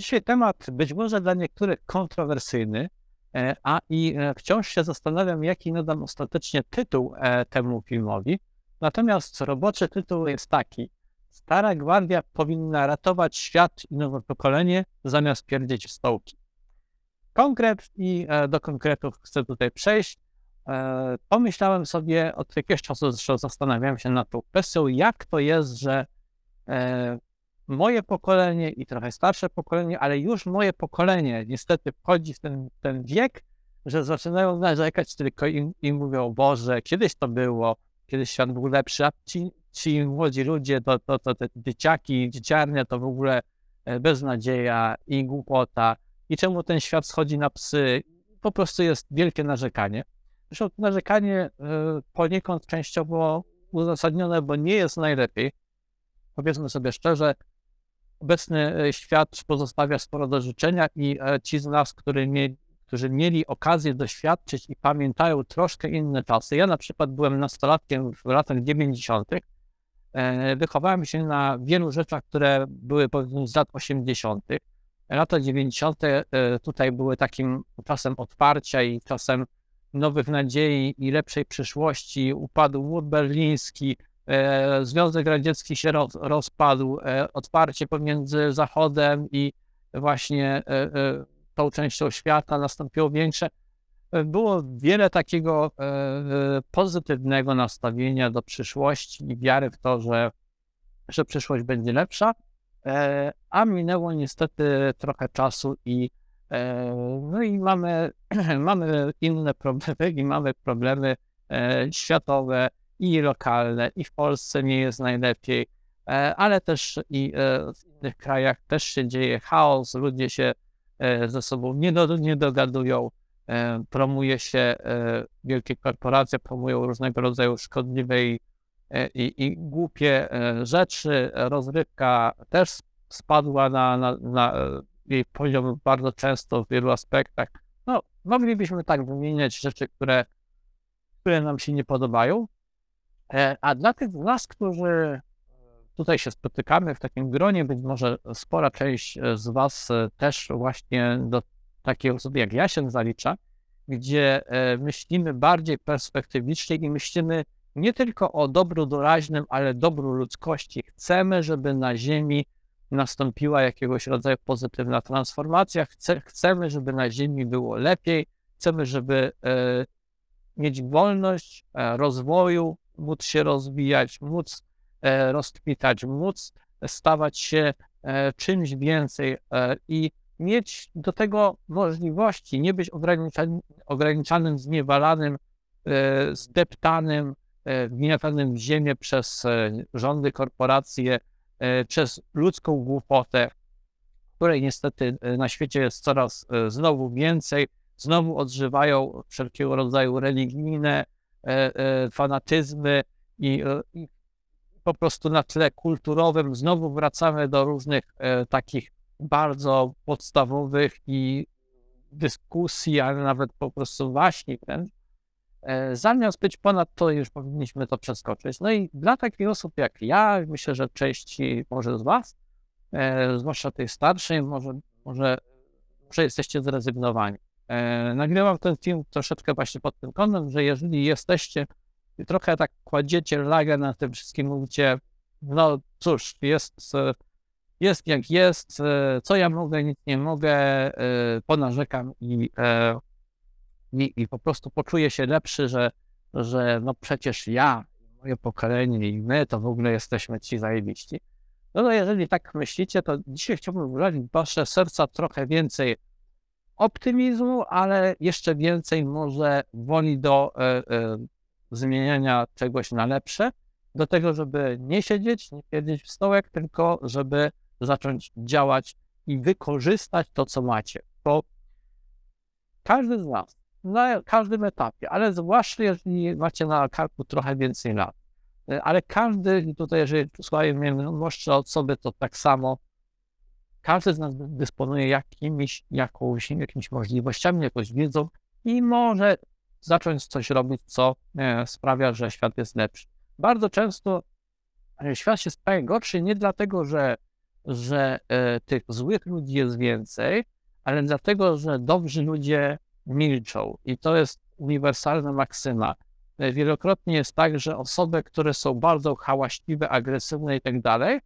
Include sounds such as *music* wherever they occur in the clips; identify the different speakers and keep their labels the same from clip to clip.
Speaker 1: Dzisiaj temat być może dla niektórych kontrowersyjny, e, a i e, wciąż się zastanawiam, jaki nadam ostatecznie tytuł e, temu filmowi. Natomiast roboczy tytuł jest taki. Stara Gwardia powinna ratować świat i nowe pokolenie, zamiast pierdzieć stołki. Konkret i do konkretów chcę tutaj przejść. Pomyślałem sobie od jakiegoś czasu, zresztą zastanawiałem się nad tą kwestią, jak to jest, że moje pokolenie i trochę starsze pokolenie, ale już moje pokolenie niestety wchodzi w ten, ten wiek, że zaczynają narzekać tylko i, i mówią, Boże, kiedyś to było, kiedyś świat był lepszy, a ci, ci młodzi ludzie, to, to, to te dzieciaki, dzieciarnia to w ogóle e, beznadzieja i głupota i czemu ten świat schodzi na psy, po prostu jest wielkie narzekanie. Zresztą to narzekanie y, poniekąd częściowo uzasadnione, bo nie jest najlepiej. Powiedzmy sobie szczerze, obecny e, świat pozostawia sporo do życzenia i e, ci z nas, którzy, mie którzy mieli okazję doświadczyć i pamiętają troszkę inne czasy. Ja na przykład byłem nastolatkiem w latach 90. E, wychowałem się na wielu rzeczach, które były powiedzmy z lat 80. Lata 90. tutaj były takim czasem otwarcia i czasem nowych nadziei i lepszej przyszłości. Upadł mur berliński, Związek Radziecki się roz, rozpadł, e, otwarcie pomiędzy Zachodem i właśnie e, tą częścią świata nastąpiło większe. Było wiele takiego pozytywnego nastawienia do przyszłości i wiary w to, że, że przyszłość będzie lepsza, a minęło niestety trochę czasu i no i mamy, *clears throat* mamy inne problemy i mamy problemy światowe, i lokalne, i w Polsce nie jest najlepiej, e, ale też i e, w innych krajach też się dzieje chaos, ludzie się e, ze sobą nie, do, nie dogadują, promuje się, wielkie korporacje promują różnego rodzaju szkodliwe i, i, i głupie rzeczy. Rozrywka też spadła na, na, na jej poziom bardzo często w wielu aspektach. No, moglibyśmy tak wymieniać rzeczy, które, które nam się nie podobają, a dla tych z nas, którzy tutaj się spotykamy w takim gronie, być może spora część e, z Was e, też właśnie do takiej osoby jak ja się zalicza, gdzie myślimy bardziej perspektywicznie i myślimy nie tylko o dobru doraźnym, ale dobru ludzkości. Chcemy, żeby na Ziemi nastąpiła jakiegoś rodzaju pozytywna transformacja, Chce, chcemy, żeby na Ziemi było lepiej, chcemy, żeby mieć wolność rozwoju, móc się rozwijać, móc e, rozkwitać, móc stawać się e, czymś więcej e, i mieć do tego możliwości, nie być ograniczanym, zniewalanym, zdeptanym, wgniatanym w ziemię przez rządy, korporacje, przez ludzką głupotę, której niestety na świecie jest coraz znowu więcej. Znowu odżywają wszelkiego rodzaju religijne fanatyzmy i, e, i po prostu na tle kulturowym znowu wracamy do różnych takich bardzo podstawowych i dyskusji, ale nawet po prostu właśnie wręcz. Zamiast być ponad to, już powinniśmy to przeskoczyć. No i dla takich osób jak ja, myślę, że części może z Was, zwłaszcza tej starszej, może, może, może jesteście zrezygnowani. E, nagrywam ten film troszeczkę właśnie pod tym kątem, że jeżeli jesteście i trochę tak kładziecie lagę na tym wszystkim, mówicie, no cóż, jest, jest jak jest, e, co ja mogę, nic nie mogę, e, ponarzekam i, i, i po prostu poczuję się lepszy, że, że no przecież ja, moje pokolenie i my to w ogóle jesteśmy ci zajebiści. No to jeżeli tak myślicie, to dzisiaj chciałbym wrazić wasze serca trochę więcej optymizmu, ale jeszcze więcej może woli do e, e, zmieniania czegoś na lepsze, do tego, żeby nie siedzieć, nie siedzieć w stołek, tylko żeby zacząć działać i wykorzystać to, co macie. Bo każdy z nas na każdym etapie, ale zwłaszcza jeżeli macie na karku trochę więcej lat, e, ale każdy, tutaj jeżeli słuchaj mnie młodsze osoby, to tak samo każdy z nas dysponuje jakimiś, jakąś, jakimiś możliwościami, jakąś wiedzą i może zacząć coś robić, co e, sprawia, że świat jest lepszy. Bardzo często e, świat się staje gorszy nie dlatego, że, że e, tych złych ludzi jest więcej, ale dlatego, że dobrzy ludzie milczą. I to jest uniwersalna maksyma. Wielokrotnie jest tak, że osoby, które są bardzo hałaśliwe, agresywne i tak dalej,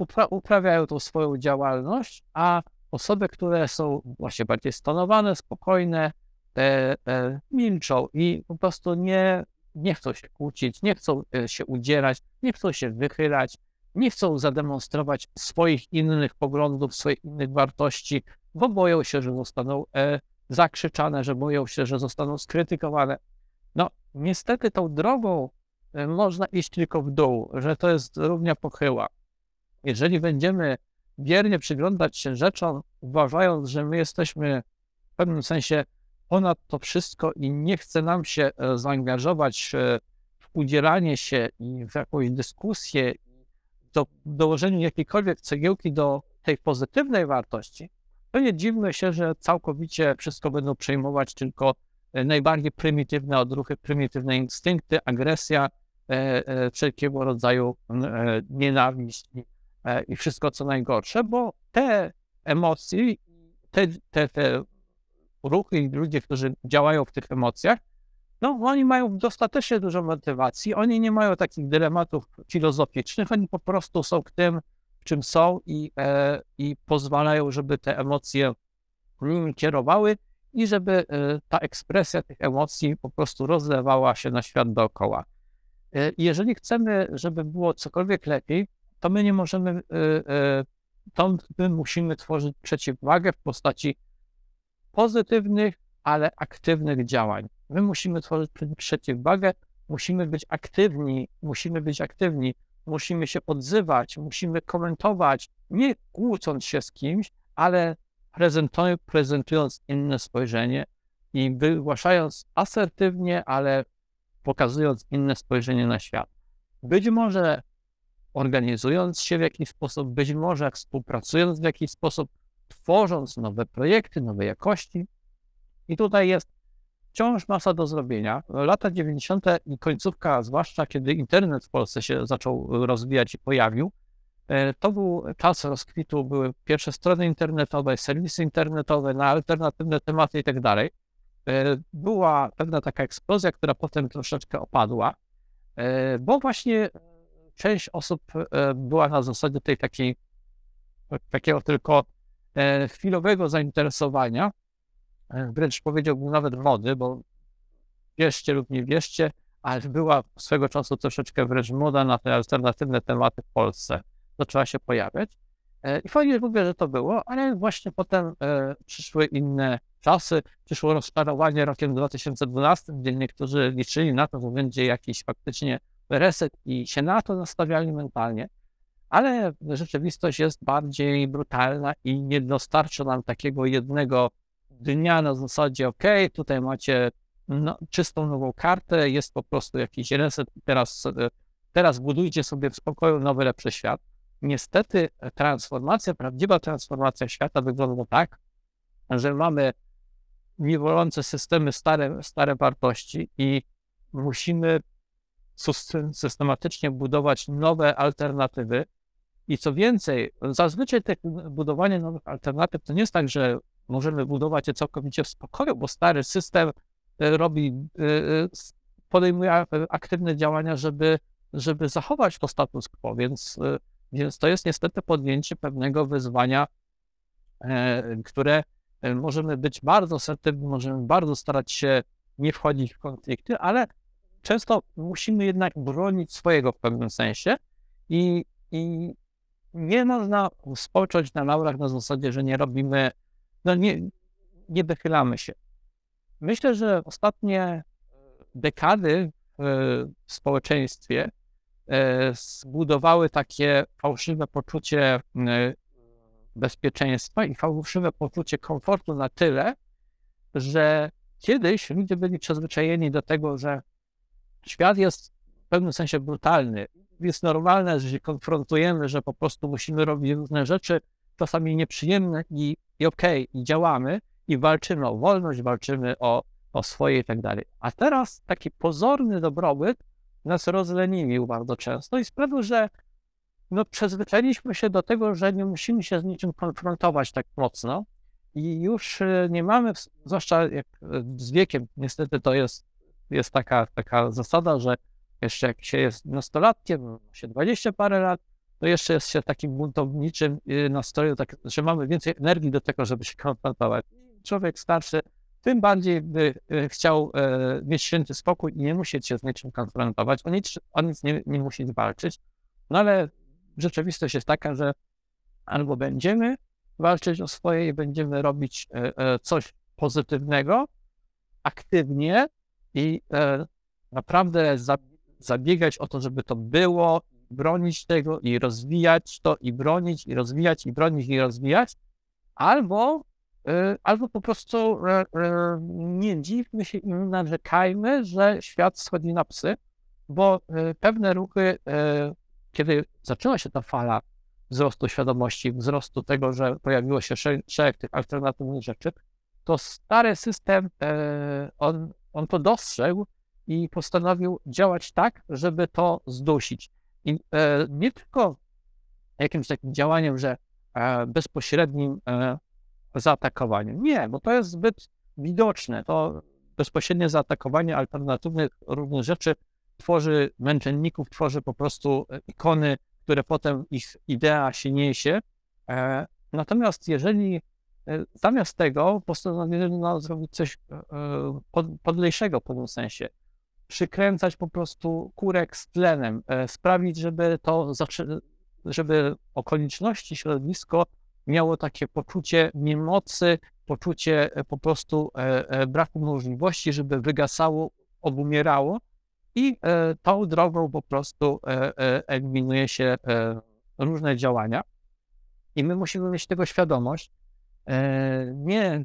Speaker 1: upra uprawiają tą swoją działalność, a osoby, które są właśnie bardziej stonowane, spokojne, e, e, milczą i po prostu nie, nie chcą się kłócić, nie chcą e, się udzielać, nie chcą się wychylać, nie chcą zademonstrować swoich innych poglądów, swoich innych wartości, bo boją się, że zostaną e, zakrzyczane, że boją się, że zostaną skrytykowane. No, niestety tą drogą e, można iść tylko w dół, że to jest równia pochyła. Jeżeli będziemy wiernie przyglądać się rzeczom, uważając, że my jesteśmy w pewnym sensie ponad to wszystko i nie chce nam się e, zaangażować w udzielanie się i w jakąś dyskusję, do dołożeniu jakiejkolwiek cegiełki do tej pozytywnej wartości, to nie dziwmy się, że całkowicie wszystko będą przejmować tylko e, najbardziej prymitywne odruchy, prymitywne instynkty, agresja, e, e, wszelkiego rodzaju nienawiść i wszystko co najgorsze, bo te emocje, te, te, te ruchy i ludzie, którzy działają w tych emocjach, no oni mają dostatecznie dużo motywacji, oni nie mają takich dylematów filozoficznych, oni po prostu są tym, czym są i, e, i pozwalają, żeby te emocje kierowały i żeby e, ta ekspresja tych emocji po prostu rozlewała się na świat dookoła. E, jeżeli chcemy, żeby było cokolwiek lepiej, to my nie możemy, e, e, to my musimy tworzyć przeciwwagę w postaci pozytywnych, ale aktywnych działań. My musimy tworzyć przeciwwagę, musimy być aktywni, musimy być aktywni, musimy się odzywać, musimy komentować, nie kłócąc się z kimś, ale prezentując, prezentując inne spojrzenie i wygłaszając asertywnie, ale pokazując inne spojrzenie na świat. Być może organizując się w jakiś sposób, być może współpracując w jakiś sposób, tworząc nowe projekty, nowe jakości. I tutaj jest wciąż masa do zrobienia. Lata 90. i końcówka, zwłaszcza kiedy internet w Polsce się zaczął rozwijać i pojawił, e, to był czas rozkwitu, były pierwsze strony internetowe, serwisy internetowe na alternatywne tematy i tak dalej. E, była pewna taka eksplozja, która potem troszeczkę opadła, e, bo właśnie część osób była na zasadzie tej takiej, takiego tylko chwilowego zainteresowania, E, wręcz powiedziałbym nawet mody, bo wierzcie lub nie wierzcie, ale była swego czasu troszeczkę wręcz moda na te alternatywne tematy w Polsce. Zaczęła się pojawiać. E, I fajnie mówię, że to było, ale właśnie potem e, przyszły inne czasy, przyszło rozczarowanie rokiem 2012, gdzie niektórzy liczyli na to, że będzie jakiś faktycznie reset i się na to nastawiali mentalnie, ale rzeczywistość jest bardziej brutalna i nie dostarcza nam takiego jednego dnia na zasadzie, OK, tutaj macie no, czystą nową kartę, jest po prostu jakiś reset, teraz, teraz budujcie sobie w spokoju nowy, lepszy świat. Niestety transformacja, prawdziwa transformacja świata wygląda tak, że mamy niewolące systemy, stare, stare wartości i musimy systematycznie budować nowe alternatywy. I co więcej, zazwyczaj te budowanie nowych alternatyw to nie jest tak, że możemy budować je całkowicie w spokoju, bo stary system e, robi, e, e, podejmuje aktywne działania, żeby, żeby zachować to status quo, więc, więc to jest niestety podjęcie pewnego wyzwania, które możemy być bardzo asertywni, możemy bardzo starać się nie wchodzić w konflikty, ale często musimy jednak bronić swojego w pewnym sensie i, i nie można spocząć na laurach na zasadzie, że nie robimy no nie, nie wychylamy się. Myślę, że ostatnie dekady w społeczeństwie e, zbudowały takie fałszywe poczucie e, bezpieczeństwa i fałszywe poczucie komfortu na tyle, że kiedyś ludzie byli przyzwyczajeni do tego, że świat jest w pewnym sensie brutalny. Jest normalne, że się konfrontujemy, że po prostu musimy robić różne rzeczy, czasami nieprzyjemne i i okej, okay, i działamy, i walczymy o wolność, walczymy o, o swoje i tak dalej. A teraz taki pozorny dobrobyt nas rozleniwił bardzo często i sprawił, że no, przyzwyczailiśmy się do tego, że nie musimy się z niczym konfrontować tak mocno i już e, nie mamy, zwłaszcza jak e, z wiekiem, niestety to jest, jest taka, taka zasada, że jeszcze jak się jest nastolatkiem, się 20 parę lat, to jeszcze jest się takim buntowniczym y, nastroju, tak, że mamy więcej energii do tego, żeby się konfrontować. Człowiek starszy tym bardziej by y, chciał e, mieć święty spokój i nie musieć się z niczym konfrontować, o nic, o nic nie, nie musieć walczyć. No ale rzeczywistość jest taka, że albo będziemy walczyć o swoje i będziemy robić e, e, coś pozytywnego, aktywnie i e, naprawdę za, zabiegać o to, żeby to było, bronić tego i rozwijać to i bronić i rozwijać i bronić i rozwijać, albo, e, albo po prostu e, e, nie dziwmy się i narzekajmy, że świat schodzi na psy, bo e, pewne ruchy, e, kiedy zaczęła się ta fala wzrostu świadomości, wzrostu tego, że pojawiło się sze- szereg tych alternatywnych rzeczy, to stary system, on, on to dostrzegł i postanowił działać tak, żeby to zdusić. I e, nie tylko jakimś takim działaniem, że e, bezpośrednim e, zaatakowaniem. Nie, bo to jest zbyt widoczne. To bezpośrednie zaatakowanie alternatywnych różnych rzeczy tworzy męczenników, tworzy po prostu e, ikony, które potem ich idea się niesie. E, natomiast jeżeli zamiast tego postanowiono zrobić coś e, e, pod, podlejszego w pewnym sensie, przykręcać po prostu kurek z tlenem, e, sprawić, żeby to, żeby okoliczności, środowisko miało takie poczucie niemocy, poczucie e, po prostu e, e, braku możliwości, żeby wygasało, obumierało i e, tą drogą po prostu e, e, eliminuje się e, różne działania. I my musimy mieć tego świadomość, e, nie,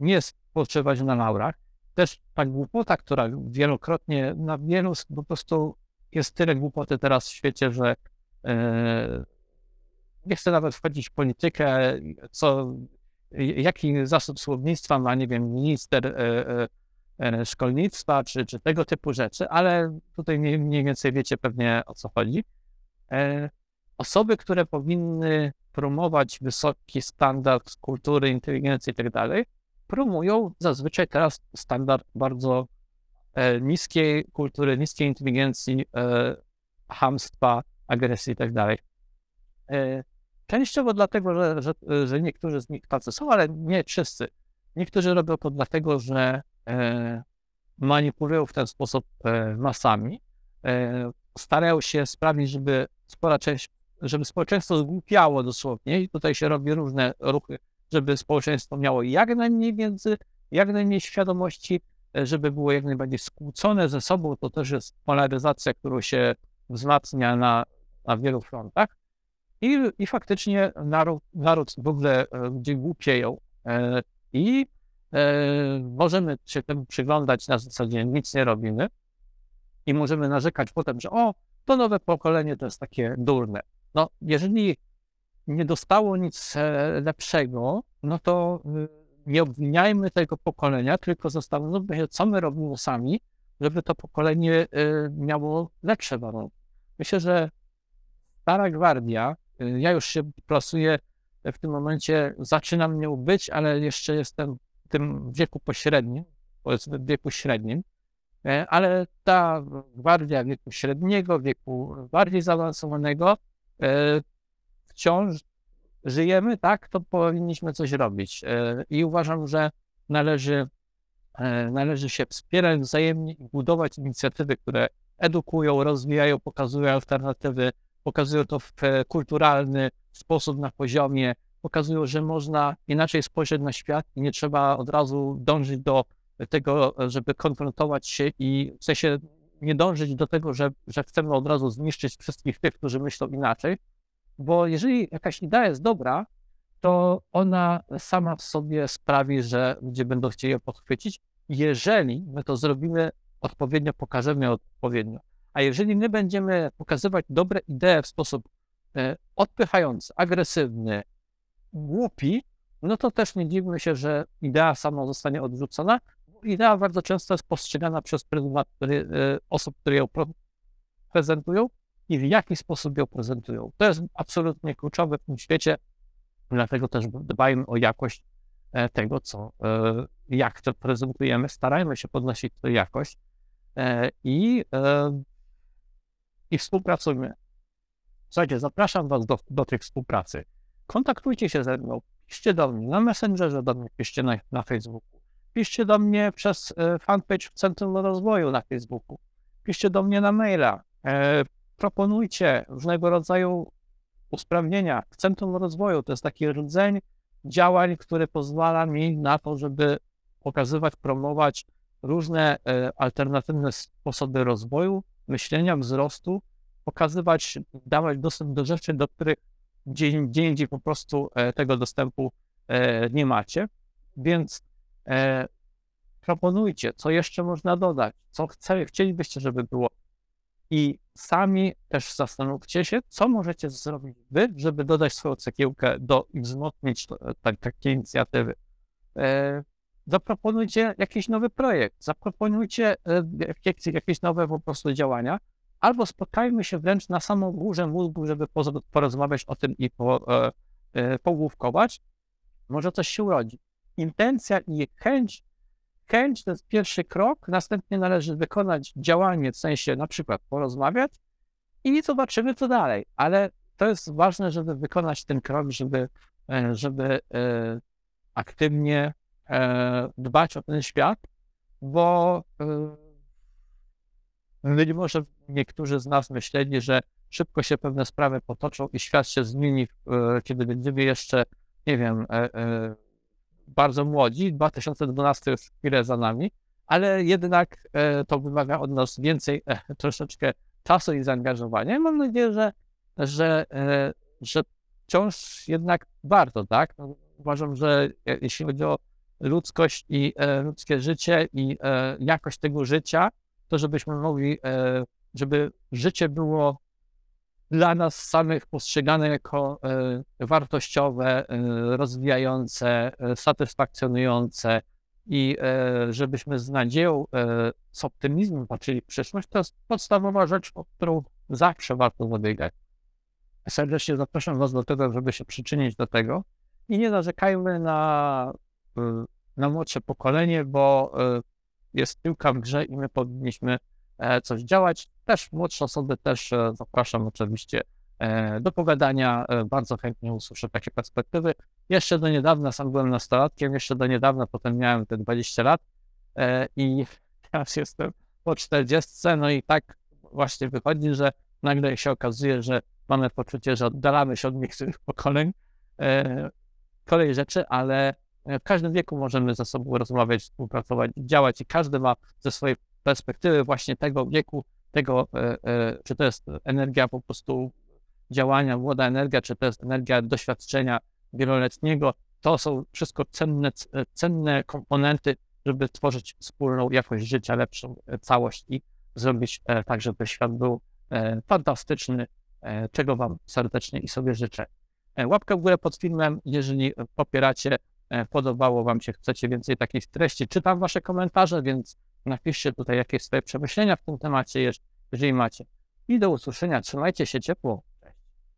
Speaker 1: nie spoczywać na laurach. Też ta głupota, która wielokrotnie na wielu po prostu jest tyle głupoty teraz w świecie, że e, nie chcę nawet wchodzić w politykę, co, jaki zasób słownictwa ma, nie wiem, minister e, e, e, szkolnictwa, czy, czy tego typu rzeczy, ale tutaj mniej, mniej więcej wiecie pewnie o co chodzi. Osoby, które powinny promować wysoki standard kultury, inteligencji i tak promują zazwyczaj teraz standard bardzo e, niskiej kultury, niskiej inteligencji, e, chamstwa, agresji i tak. E, Częściowo dlatego, że, że, że niektórzy z nich tacy są, ale nie wszyscy. Niektórzy robią to dlatego, że manipulują w ten sposób masami. Starają się sprawić, żeby spora część, żeby społeczeństwo zgłupiało dosłownie i tutaj się robi różne ruchy, żeby społeczeństwo miało jak najmniej wiedzy, jak najmniej świadomości, e, żeby było jak najbardziej skłócone ze sobą. To też jest polaryzacja, którą się wzmacnia na, na wielu frontach. I, I faktycznie naród, naród w ogóle e, ludzie głupieją e, i e, możemy się temu przyglądać na zasadzie nic nie robimy i możemy narzekać potem, że o, to nowe pokolenie to jest takie durne. No, jeżeli nie dostało nic e, lepszego, no to y, nie obwiniajmy tego pokolenia, tylko zastanówmy się, co my robimy sami, żeby to pokolenie y, miało lepsze warunki. Myślę, że stara gwardia, y, ja już się plasuję w tym momencie, zaczynam nią być, ale jeszcze jestem w tym wieku pośrednim, w wieku średnim, e, ale ta gwardia wieku średniego, wieku bardziej zaawansowanego, wciąż żyjemy, tak, to powinniśmy coś robić. E, I uważam, że należy, e, należy się wspierać wzajemnie i budować inicjatywy, które edukują, rozwijają, pokazują alternatywy, pokazują to w e, kulturalny sposób na poziomie, pokazują, że można inaczej spojrzeć na świat i nie trzeba od razu dążyć do tego, żeby konfrontować się i w sensie nie dążyć do tego, że, że chcemy od razu zniszczyć wszystkich tych, którzy myślą inaczej, bo jeżeli jakaś idea jest dobra, to ona sama w sobie sprawi, że ludzie będą chcieli ją podchwycić, jeżeli my to zrobimy odpowiednio, pokażemy odpowiednio. A jeżeli my będziemy pokazywać dobre idee w sposób e, odpychający, agresywny, głupi, no to też nie dziwmy się, że idea sama zostanie odrzucona. Idea bardzo często jest postrzegana przez pryzmat e, osób, które ją prezentują, i w jaki sposób ją prezentują. To jest absolutnie kluczowe w tym świecie, dlatego też dbajmy o jakość e, tego, co, e, jak to prezentujemy, starajmy się podnosić tę jakość i, i współpracujmy. Słuchajcie, zapraszam Was do, do tej współpracy. Kontaktujcie się ze mną, piszcie do mnie na Messengerze, do mnie piszcie na, na Facebooku, piszcie do mnie przez fanpage w Centrum Rozwoju na Facebooku, piszcie do mnie na maila, proponujcie różnego rodzaju usprawnienia. Centrum Rozwoju to jest taki rdzeń działań, który pozwala mi na to, żeby pokazywać, promować różne e, alternatywne sposoby rozwoju, myślenia, wzrostu, pokazywać, dawać dostęp do rzeczy, do których gdzie, indziej po prostu e, tego dostępu e, nie macie. Więc proponujcie, co jeszcze można dodać, co chce, chcielibyście, żeby było i sami też zastanówcie się, co możecie zrobić wy, żeby dodać swoją cegiełkę do i wzmocnić tak, takie inicjatywy. E, zaproponujcie jakiś nowy projekt, zaproponujcie e, jakieś, jakieś nowe po prostu działania, albo spotkajmy się wręcz na samą górze mózgu, żeby porozmawiać o tym i po, e, e, pogłówkować. Może coś się urodzi. Intencja i chęć chęć to jest pierwszy krok, następnie należy wykonać działanie, w sensie na przykład porozmawiać i zobaczymy co dalej, ale to jest ważne, żeby wykonać ten krok, żeby, e, żeby e, aktywnie e, dbać o ten świat, bo być może niektórzy z nas myśleli, że szybko się pewne sprawy potoczą i świat się zmieni, kiedy będziemy jeszcze, nie wiem, bardzo młodzi, 2012 jest chwilę za nami, ale jednak e, to wymaga od nas więcej, e, troszeczkę czasu i zaangażowania. Mam nadzieję, że, że, e, że wciąż jednak warto, tak? No, uważam, że jeśli chodzi o ludzkość i ludzkie życie i jakość tego życia, to żebyśmy mogli, żeby życie było dla nas samych postrzegane jako e, wartościowe, e, rozwijające, e, satysfakcjonujące i żebyśmy z nadzieją, z optymizmem patrzyli w przyszłość, to jest podstawowa rzecz, o którą zawsze warto zabiegać. Serdecznie zapraszam Was do tego, żeby się przyczynić do tego i nie narzekajmy na, na młodsze pokolenie, bo jest piłka w grze i my powinniśmy coś działać. Też młodsze osoby też e, zapraszam oczywiście e, do pogadania. Bardzo chętnie usłyszę takie perspektywy. Jeszcze do niedawna sam byłem nastolatkiem, jeszcze do niedawna potem miałem te 20 lat i *laughs* teraz jestem po 40, no i tak właśnie wychodzi, że nagle się okazuje, że mamy poczucie, że oddalamy się od niektórych *laughs* pokoleń. Kolej rzeczy, ale w każdym wieku możemy ze sobą rozmawiać, współpracować, działać i każdy ma ze swojej perspektywy właśnie tego wieku, tego, e, e, czy to jest energia po prostu działania, młoda energia, czy to jest energia doświadczenia wieloletniego, to są wszystko cenne, cenne komponenty, żeby tworzyć wspólną jakość życia, lepszą e, całość i zrobić tak, żeby świat był fantastyczny, czego Wam serdecznie i sobie życzę. Łapkę w górę pod filmem, jeżeli popieracie, podobało Wam się, chcecie więcej takich treści. Czytam Wasze komentarze, więc Napiszcie tutaj jakieś swoje przemyślenia w tym temacie, jeżeli macie. I do usłyszenia. Trzymajcie się ciepło.